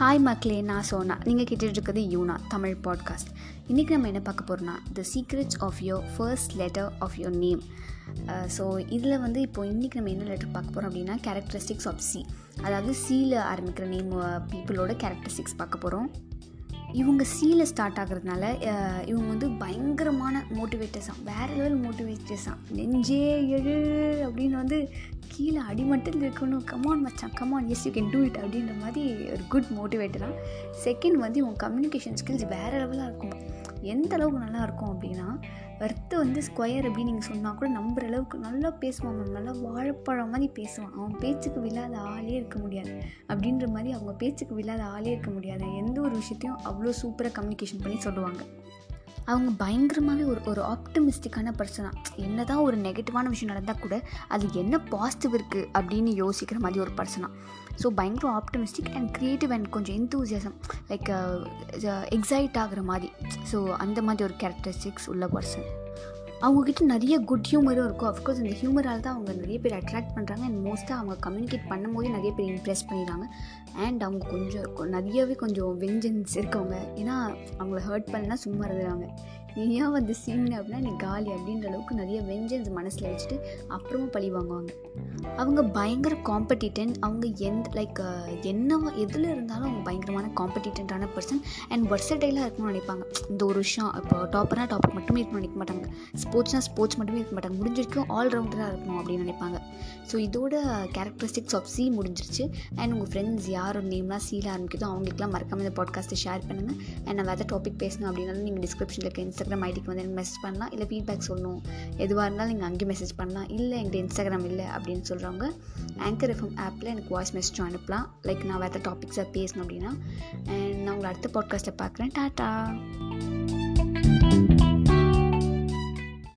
Hi மக்களே நான் சோனா. நீங்கள் கேட்டுட்டு இருக்கிறது யூனா தமிழ் பாட்காஸ்ட் இன்றைக்கி நம்ம என்ன பார்க்க போகிறோம்னா the secrets of your first letter of your name so இதில் வந்து இப்போ இன்றைக்கி நம்ம என்ன லெட்டர் பார்க்க போகிறோம் அப்படின்னா கேரக்டரிஸ்டிக்ஸ் ஆஃப் சி அதாவது சியில் ஆரம்பிக்கிற நேம் பீப்புளோட கேரக்டரிஸ்டிக்ஸ் பார்க்க போகிறோம் இவங்க சீல ஸ்டார்ட் ஆகுறதுனால இவங்க வந்து பய மோட்டிவேட்டர்ஸாக வேறு லெவல் மோட்டிவேட்டர்ஸாக நெஞ்சே எழு அப்படின்னு வந்து கீழே அடிமட்டில் இருக்கணும் கமான் மச்சான் come on yes you can do it அப்படின்ற மாதிரி ஒரு குட் மோட்டிவேட்டராக செகண்ட் வந்து உங்கள் கம்யூனிகேஷன் ஸ்கில்ஸ் வேறு லெவலாக இருக்கும். எந்த அளவுக்கு நல்லா இருக்கும் அப்படின்னா வர்த்து வந்து ஸ்கொயர் அப்படின்னு நீங்கள் சொன்னால் கூட நம்புற அளவுக்கு நல்லா பேசுவாங்க நல்லா வாழைப்பழம் மாதிரி பேசுவான். அவன் பேச்சுக்கு விழாத ஆளே இருக்க முடியாது. அப்படின்ற மாதிரி அவங்க பேச்சுக்கு விழாத ஆளே இருக்க முடியாது. எந்த ஒரு விஷயத்தையும் அவ்வளோ சூப்பராக கம்யூனிகேஷன் பண்ணி சொல்லுவாங்க. அவங்க பயங்கரமாகவே ஒரு ஒரு ஆப்டமிஸ்டிக்கான பர்சனாக என்ன தான் ஒரு நெகட்டிவான விஷயம் நடந்தால் கூட அது என்ன பாசிட்டிவ் இருக்குது அப்படின்னு யோசிக்கிற மாதிரி ஒரு பர்சனாக ஸோ பயங்கர ஆப்டமிஸ்டிக் அண்ட் க்ரியேட்டிவ் அண்ட் கொஞ்சம் எந்தூசியாசம் லைக் எக்ஸைட் ஆகிற மாதிரி. ஸோ அந்த மாதிரி ஒரு கேரக்டரிஸ்டிக்ஸ் உள்ள பர்சன் அவங்கக்கிட்ட நிறைய குட் ஹியூமரும் இருக்கும். அஃப்கோர்ஸ் இந்த ஹியூமரால் தான் அவங்க நிறைய பேர் அட்ராக்ட் பண்ணுறாங்க அண்ட் மோஸ்ட்டாக அவங்க கம்யூனிகேட் பண்ணும்போதே நிறைய பேர் இம்ப்ரெஸ் பண்ணிடுறாங்க. அண்ட் அவங்க கொஞ்சம் நிறையவே கொஞ்சம் வெஞ்சன்ஸ் இருக்கவங்க. ஏன்னா அவங்கள ஹர்ட் பண்ணலாம் சும்மா இருந்துறாங்க ஏன் வந்து சீன் அப்படின்னா நீ காலி அப்படின்ற அளவுக்கு நிறைய வெஞ்சன்ஸ் மனசில் வச்சுட்டு அப்புறமா பழி வாங்குவாங்க. அவங்க பயங்கர காம்படிட்டன் அவங்க எந்த லைக் என்னவா எதில் இருந்தாலும் அவங்க பயங்கரமான காம்படிட்டன்டான பர்சன் அண்ட் வர்சடைலாக இருக்கணும்னு நினைப்பாங்க. இந்த ஒரு விஷயம் இப்போ டாப்பர்னா டாப்பர் மட்டுமே இருக்கணும்னு நினைக்க மாட்டாங்க. ஸ்போர்ட்ஸ்னால் ஸ்போர்ட்ஸ் மட்டுமே இருக்க மாட்டாங்க. முடிஞ்ச வரைக்கும் ஆல்ரவுண்டராக இருக்கணும் அப்படின்னு நினைப்பாங்க. ஸோ இதோட கேரக்டரிஸ்டிக்ஸ் ஆஃப் சி முடிஞ்சிருச்சு. அண்ட் உங்கள் ஃப்ரெண்ட்ஸ் யாரோட நேம்லாம் சீல ஆரம்பிக்குதோ அவங்களுக்குலாம் மறக்காம இந்த பாட்காஸ்ட்டை ஷேர் பண்ணுங்கள் அண்ட் நான் வேறு டாபிக் பேசணும் அப்படின்னாலும் நீங்கள் டிஸ்கிரிப்ஷனில் இருக்க இன்ஸ்டாகிராம் ஐடிக்கு வந்து எனக்கு மெசேஜ் பண்ணலாம் இல்லை ஃபீட்பேக் சொல்லணும். எதுவாக இருந்தாலும் நீங்கள் அங்கேயும் மெசேஜ் பண்ணலாம் இல்லை என்கிட்ட இன்ஸ்டாகிராம் இல்லை அப்படின்னு சொல்கிறவங்க ஆங்கர் எஃப்எம் ஆப்பில் எனக்கு வாய்ஸ் மெசேஜும் அனுப்பலாம் லைக் நான் வேறு டாபிக்ஸாக பேசணும் அப்படின்னா. அண்ட் நான் உங்களை அடுத்த பாட்காஸ்ட்டில் பார்க்குறேன். டாட்டா!